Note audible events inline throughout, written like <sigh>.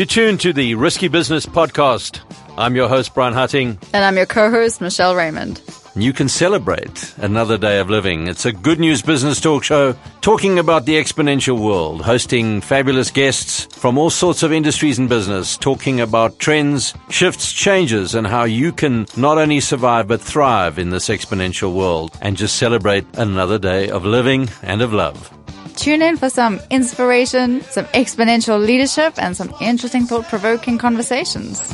You tune to the Risky Business Podcast. I'm your host, Bryan Hattingh. And I'm your co host, Michelle Raymond. You can celebrate another day of living. It's a good news business talk show talking about the exponential world, hosting fabulous guests from all sorts of industries and business, talking about trends, shifts, changes, and how you can not only survive but thrive in this exponential world and just celebrate another day of living and of love. Tune in for some inspiration, some exponential leadership, and some interesting thought provoking conversations.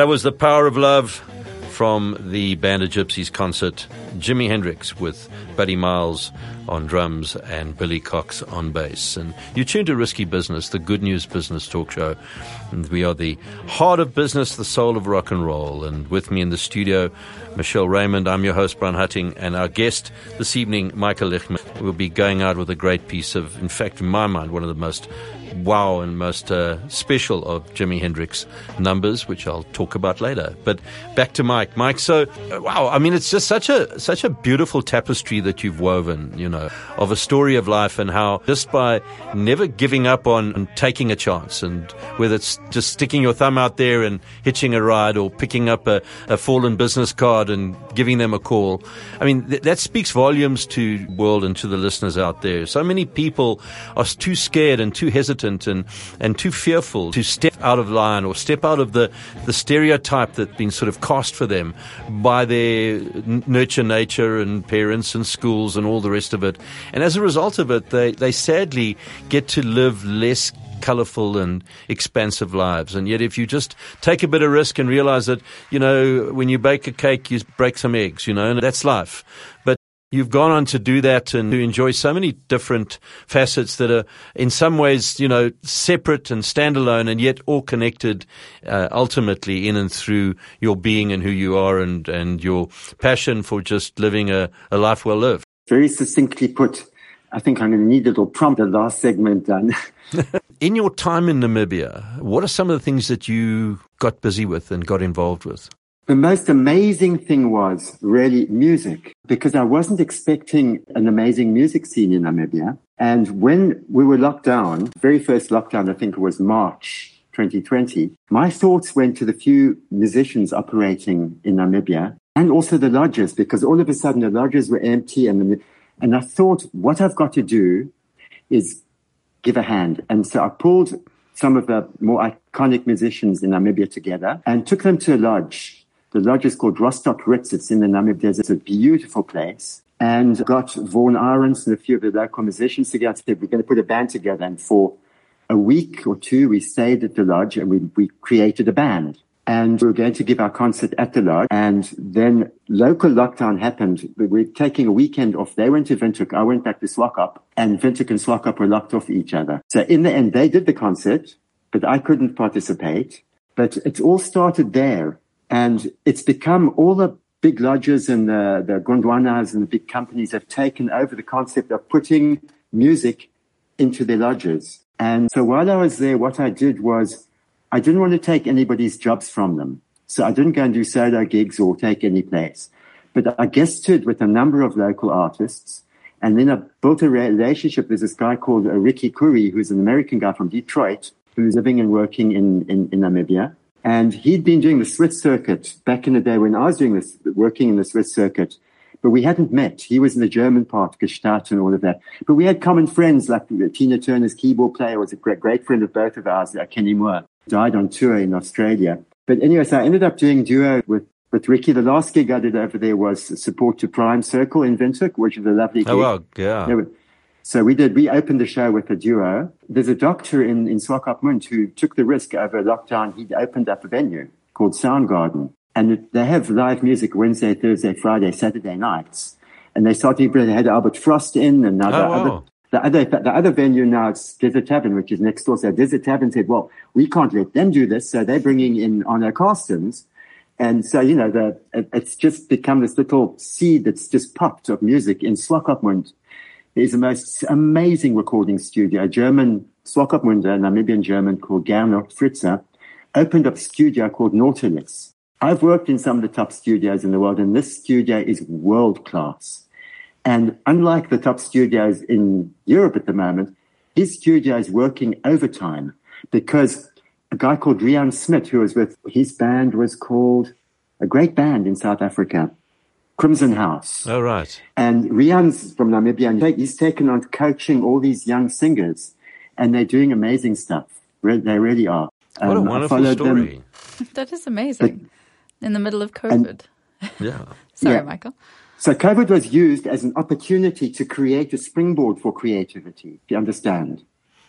That was The Power of Love from the Band of Gypsys concert. Jimi Hendrix with Buddy Miles on drums and Billy Cox on bass. And you tune to Risky Business, the good news business talk show. And we are the heart of business, the soul of rock and roll. And with me in the studio, Michelle Raymond. I'm your host, Bryan Hattingh. And our guest this evening, Michael Lichtman, will be going out with a great piece of, in fact, in my mind, one of the most wow and most uh, special of Jimi Hendrix numbers, which I'll talk about later. But back to Mike. Mike, so wow, I mean, it's just such a such a beautiful tapestry that you've woven, you know, of a story of life and how just by never giving up on and taking a chance, and whether it's just sticking your thumb out there and hitching a ride or picking up a, a fallen business card and giving them a call. I mean, th- that speaks volumes to world and to the listeners out there. So many people are too scared and too hesitant and, and too fearful to step out of line or step out of the, the stereotype that's been sort of cast for them by their nurture nature and parents and schools and all the rest of it. And as a result of it, they, they sadly get to live less colorful and expansive lives. And yet, if you just take a bit of risk and realize that, you know, when you bake a cake, you break some eggs, you know, and that's life. But You've gone on to do that and to enjoy so many different facets that are in some ways, you know, separate and standalone and yet all connected uh, ultimately in and through your being and who you are and, and your passion for just living a, a life well lived. Very succinctly put, I think I'm going to need a little prompt the last segment done. <laughs> in your time in Namibia, what are some of the things that you got busy with and got involved with? The most amazing thing was really music because I wasn't expecting an amazing music scene in Namibia. And when we were locked down, very first lockdown, I think it was March 2020, my thoughts went to the few musicians operating in Namibia and also the lodges because all of a sudden the lodges were empty and, the, and I thought what I've got to do is give a hand. And so I pulled some of the more iconic musicians in Namibia together and took them to a lodge the lodge is called Rostock Ritz. It's in the Namib Desert. It's a beautiful place. And got Vaughan Irons and a few of the local musicians together. Said, we're going to put a band together. And for a week or two, we stayed at the lodge and we, we created a band. And we were going to give our concert at the lodge. And then local lockdown happened. We were taking a weekend off. They went to Windhoek. I went back to Swakop and Windhoek and Swakop were locked off each other. So in the end, they did the concert, but I couldn't participate. But it all started there. And it's become all the big lodges and the, the Gondwanas and the big companies have taken over the concept of putting music into their lodges. And so while I was there, what I did was I didn't want to take anybody's jobs from them. So I didn't go and do solo gigs or take any place, but I guested with a number of local artists. And then I built a relationship. There's this guy called Ricky Curry, who's an American guy from Detroit, who's living and working in, in, in Namibia. And he'd been doing the Swiss circuit back in the day when I was doing this, working in the Swiss circuit. But we hadn't met. He was in the German part, Gstaad and all of that. But we had common friends, like Tina Turner's keyboard player was a great, great friend of both of ours, uh, Kenny Moore, died on tour in Australia. But anyway, so I ended up doing duo with, with Ricky. The last gig I did over there was support to Prime Circle in Windhoek, which is a lovely oh, gig. Oh, well, yeah. So we did, we opened the show with a duo. There's a doctor in, in Swakopmund who took the risk over lockdown. He opened up a venue called Soundgarden. And they have live music Wednesday, Thursday, Friday, Saturday nights. And they started, they had Albert Frost in and now oh, the wow. other, the other, the other venue now it's Desert Tavern, which is next door. So Desert Tavern said, well, we can't let them do this. So they're bringing in Arno Carstens. And so, you know, the, it, it's just become this little seed that's just popped of music in Swakopmund there's the most amazing recording studio, a German Swakopmunder, Namibian German called Gernot Fritzer, opened up a studio called Nautilus. I've worked in some of the top studios in the world, and this studio is world class. And unlike the top studios in Europe at the moment, his studio is working overtime because a guy called Rian Smith, who was with his band, was called a great band in South Africa Crimson House. Oh, right. And Rian's from Namibia, and he's taken on coaching all these young singers, and they're doing amazing stuff. They really are. What um, a wonderful story. Them. <laughs> That is amazing. But, In the middle of COVID. And, <laughs> yeah. Sorry, yeah. Michael. So COVID was used as an opportunity to create a springboard for creativity. Do you understand?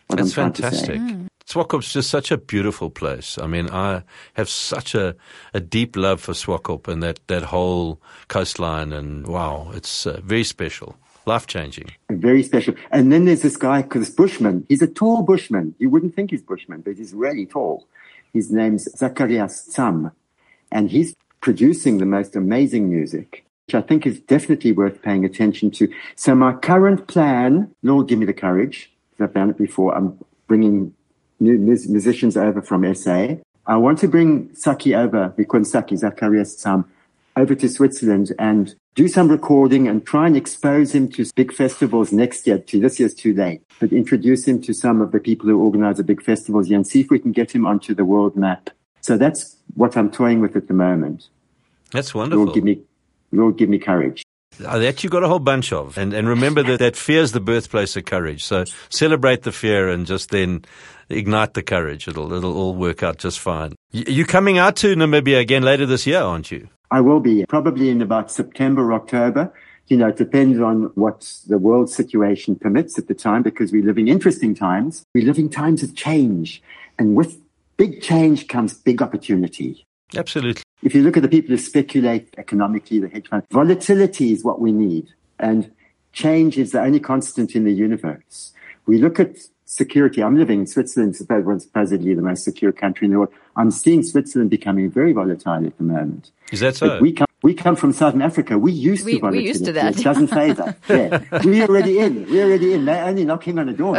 That's fantastic. Mm. Swakop's just such a beautiful place. I mean, I have such a, a deep love for Swakop and that, that whole coastline. And wow, it's uh, very special, life changing. Very special. And then there's this guy, this bushman. He's a tall bushman. You wouldn't think he's bushman, but he's really tall. His name's Zacharias Tsam. And he's producing the most amazing music, which I think is definitely worth paying attention to. So my current plan, Lord, give me the courage. I've done it before. I'm bringing musicians over from SA. I want to bring Saki over, Vikun Saki, Zacharias Sam, over to Switzerland and do some recording and try and expose him to big festivals next year. To this year's too late, but introduce him to some of the people who organize the big festivals here and see if we can get him onto the world map. So that's what I'm toying with at the moment. That's wonderful. Lord, give me, Lord, give me courage. Uh, that you got a whole bunch of. And, and remember that, that fear is the birthplace of courage. So celebrate the fear and just then ignite the courage. It'll, it'll all work out just fine. You're coming out to Namibia again later this year, aren't you? I will be probably in about September, October. You know, it depends on what the world situation permits at the time because we're living interesting times. We're living times of change. And with big change comes big opportunity. Absolutely. If you look at the people who speculate economically, the hedge fund, volatility is what we need. And change is the only constant in the universe. We look at security. I'm living in Switzerland, supposedly the most secure country in the world. I'm seeing Switzerland becoming very volatile at the moment. Is that so? But we come, we come from Southern Africa. We used we, to volatility. We used to that. It doesn't phase us. <laughs> Yeah. We're already in. We're already in. They're only knocking on the door.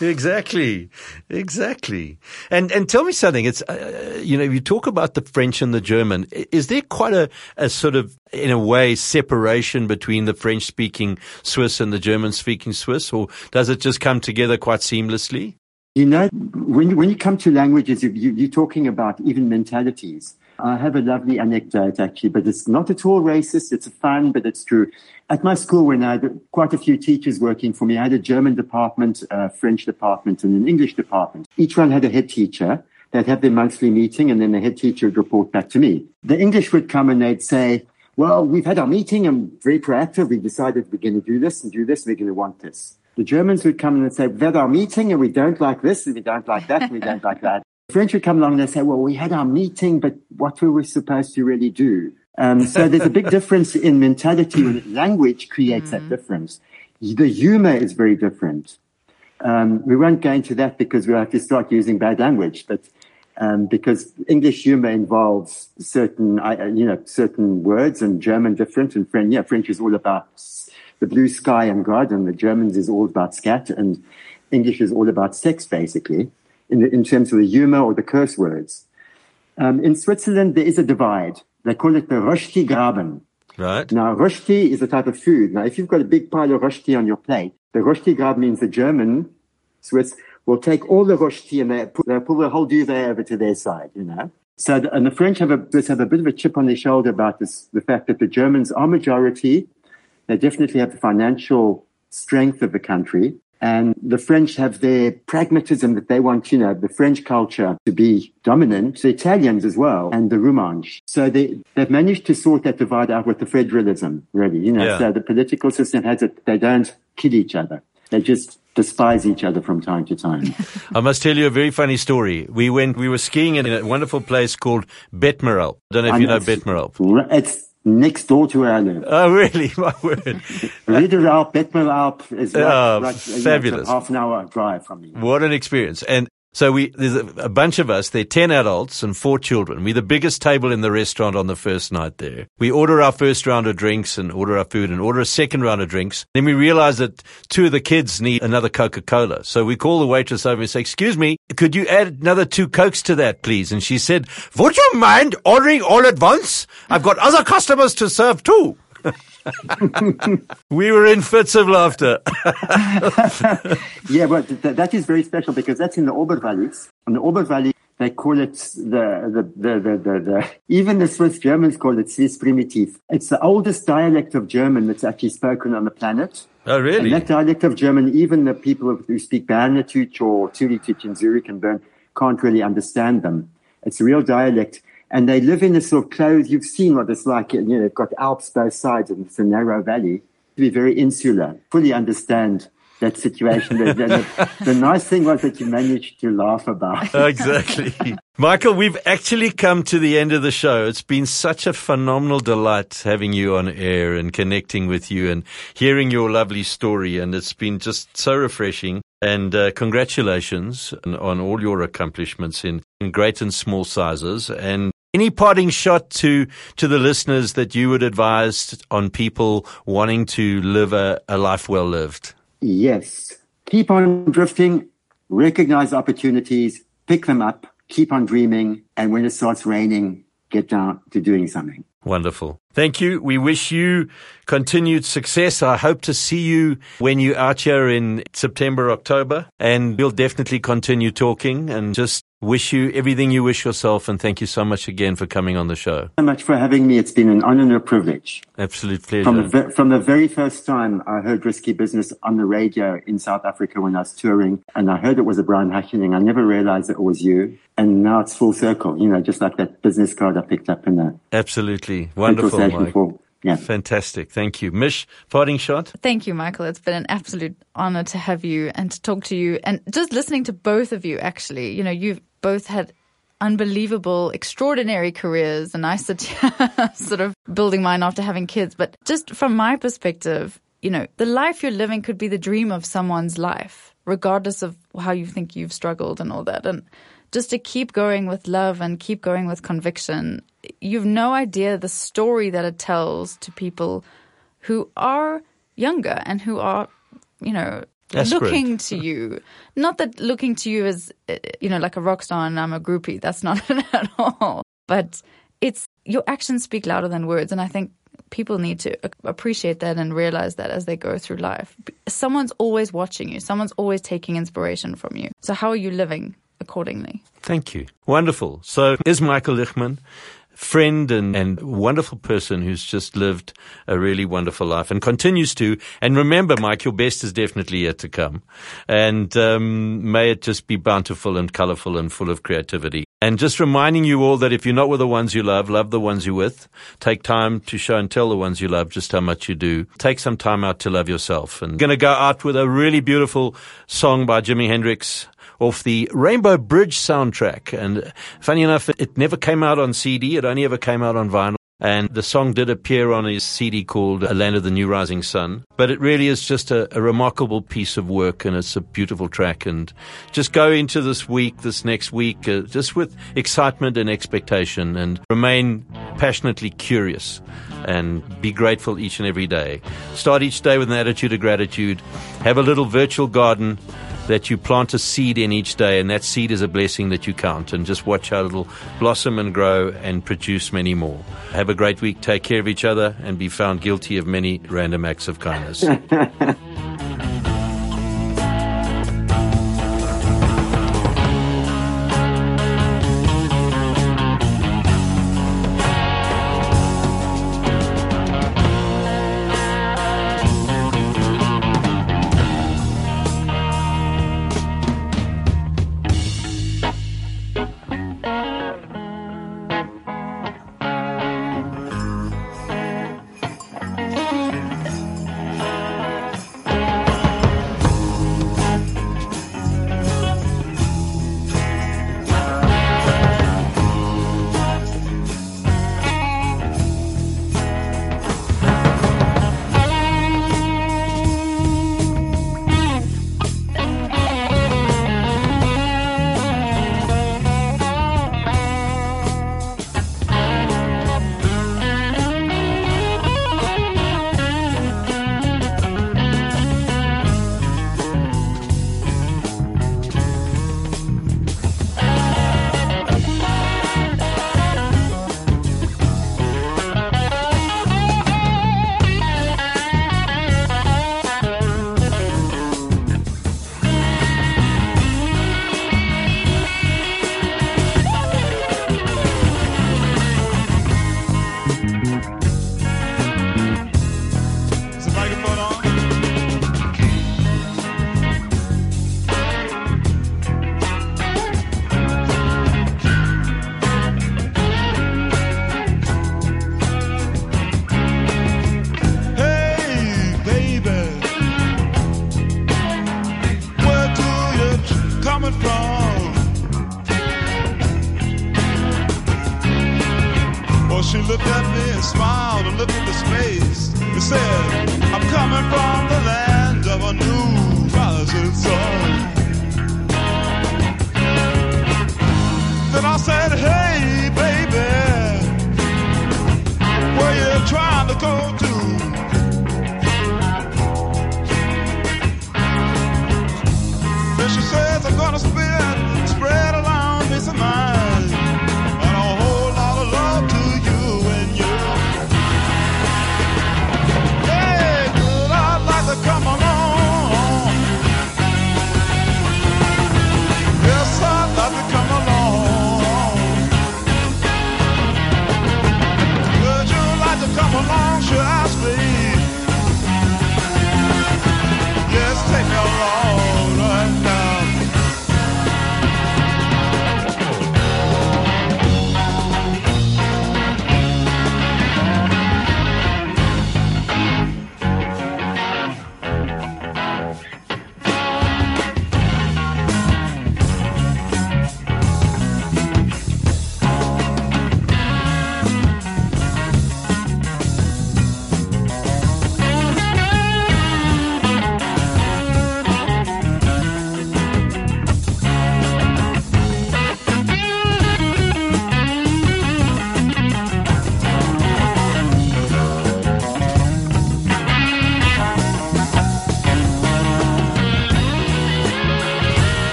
<laughs> exactly. Exactly. And, and tell me something. It's, uh, you know, you talk about the French and the German. Is there quite a, a sort of, in a way, separation between the French speaking Swiss and the German speaking Swiss, or does it just come together quite seamlessly? You know, when, when you come to languages, you, you, you're talking about even mentalities. I have a lovely anecdote actually, but it's not at all racist. It's fun, but it's true. At my school, when I had quite a few teachers working for me, I had a German department, a French department, and an English department. Each one had a head teacher. They'd have their monthly meeting, and then the head teacher would report back to me. The English would come and they'd say, well, we've had our meeting and very proactive. We decided we're going to do this and do this. We're going to want this. The Germans would come in and say, we've had our meeting and we don't like this and we don't like that and we don't like that. <laughs> The French would come along and they say, well, we had our meeting, but what were we supposed to really do? Um, so there's a big <laughs> difference in mentality when language creates mm. that difference. The humor is very different. Um, we won't go into that because we'll have to start using bad language, but um, because English humor involves certain, uh, you know, certain words and German different and French, yeah, French is all about the blue sky and God, and the Germans is all about scat, and English is all about sex, basically, in, the, in terms of the humor or the curse words. Um, in Switzerland, there is a divide. They call it the Rösti Graben. Right. Now, Rösti is a type of food. Now, if you've got a big pile of Rösti on your plate, the Rösti Graben means the German Swiss will take all the Rösti and they pull, they pull the whole duvet over to their side, you know. So, the, and the French have a, have a bit of a chip on their shoulder about this, the fact that the Germans are majority they definitely have the financial strength of the country. And the French have their pragmatism that they want, you know, the French culture to be dominant, the Italians as well, and the Romansh. So they, they've managed to sort that divide out with the federalism, really, you know, yeah. so the political system has it, they don't kill each other. They just despise each other from time to time. <laughs> I must tell you a very funny story. We went, we were skiing in a wonderful place called Bettmeralp. I don't know if you know, Bettmeralp. It's next door to where I live. Oh, really? <laughs> My word. <laughs> Riederalp, Bettmeralp is right, oh, right, fabulous. half an hour drive from me. What an experience. And so we, there's a, bunch of us, there are 10 adults and four children. We're the biggest table in the restaurant on the first night there. We order our first round of drinks and order our food and order a second round of drinks. Then we realize that two of the kids need another Coca-Cola. So we call the waitress over and say, excuse me, could you add another two Cokes to that, please? And she said, would you mind ordering all at once? I've got other customers to serve too. <laughs> we were in fits of laughter. <laughs> yeah, but th- that is very special because that's in the Oberwallis. In the Oberwallis, they call it the, the, the, the, the, the, even the Swiss Germans call it Swiss primitive. It's the oldest dialect of German that's actually spoken on the planet. Oh, really? And that dialect of German, even the people who speak Bernatüch or Zürichdeutsch in Zurich and Bern can't really understand them. It's a real dialect and they live in this sort of closed, you've seen what it's like, you know, they've got Alps both sides and it's a narrow valley. To be very insular, fully understand that situation. the, the, the, nice thing was that you managed to laugh about. exactly. Michael, we've actually come to the end of the show. It's been such a phenomenal delight having you on air and connecting with you and hearing your lovely story. And it's been just so refreshing. And uh, congratulations on, on, all your accomplishments in, in great and small sizes. And any parting shot to to the listeners that you would advise on people wanting to live a, a life well lived? Yes. Keep on drifting, recognize opportunities, pick them up, keep on dreaming, and when it starts raining, get down to doing something. Wonderful. Thank you. We wish you continued success. I hope to see you when you're out here in September, October, and we'll definitely continue talking and just wish you everything you wish yourself. And thank you so much again for coming on the show. so much for having me. It's been an honor and a privilege. Absolute pleasure. From the, from the very first time I heard Risky Business on the radio in South Africa when I was touring, and I heard it was a Bryan Hattingh, I never realized it was you. And now it's full circle, you know, just like that business card I picked up in the Absolutely. Wonderful. Mike. For, yeah. Fantastic. Thank you. Mish, parting shot? Thank you, Michael. It's been an absolute honor to have you and to talk to you and just listening to both of you, actually. You know, you've both had unbelievable, extraordinary careers, and I sit <laughs> sort of building mine after having kids. But just from my perspective, you know, the life you're living could be the dream of someone's life, regardless of how you think you've struggled and all that. And just to keep going with love and keep going with conviction. You've no idea the story that it tells to people who are younger and who are, you know, looking to you. Not that looking to you as, uh, you know, like a rock star and I'm a groupie. That's not <laughs> it at all. But it's your actions speak louder than words. And I think people need to appreciate that and realize that as they go through life. Someone's always watching you. Someone's always taking inspiration from you. So how are you living? accordingly. Thank you. Wonderful. So is Michael Lichtman friend and, and wonderful person who's just lived a really wonderful life and continues to. And remember, Mike, your best is definitely yet to come. And um, may it just be bountiful and colorful and full of creativity. And just reminding you all that if you're not with the ones you love, love the ones you're with. Take time to show and tell the ones you love just how much you do. Take some time out to love yourself. And going to go out with a really beautiful song by Jimi Hendrix off the Rainbow Bridge soundtrack. And funny enough, it never came out on CD. It only ever came out on vinyl. And the song did appear on his CD called A Land of the New Rising Sun. But it really is just a, a, remarkable piece of work and it's a beautiful track. And just go into this week, this next week, uh, just with excitement and expectation and remain passionately curious and be grateful each and every day. Start each day with an attitude of gratitude. Have a little virtual garden that you plant a seed in each day, and that seed is a blessing that you count. And just watch how it'll blossom and grow and produce many more. Have a great week. Take care of each other and be found guilty of many random acts of kindness. <laughs>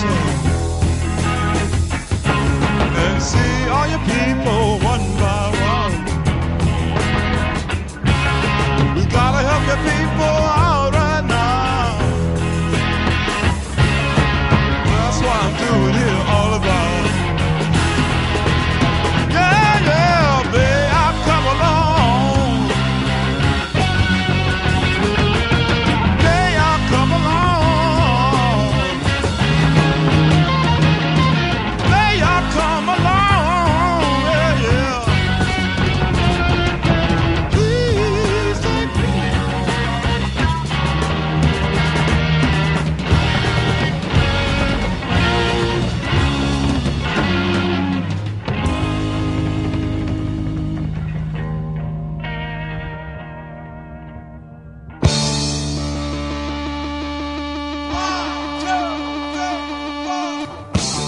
coração.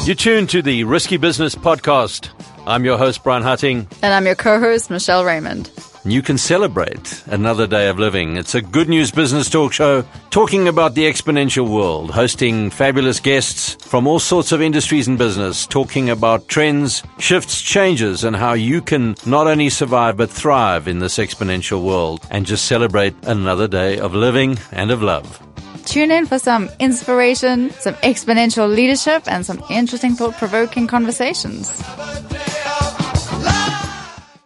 You tune to the Risky Business Podcast. I'm your host, Bryan Hattingh. And I'm your co-host, Michelle Raymond. You can celebrate another day of living. It's a good news business talk show talking about the exponential world, hosting fabulous guests from all sorts of industries and business, talking about trends, shifts, changes, and how you can not only survive but thrive in this exponential world and just celebrate another day of living and of love. Tune in for some inspiration, some exponential leadership, and some interesting thought provoking conversations.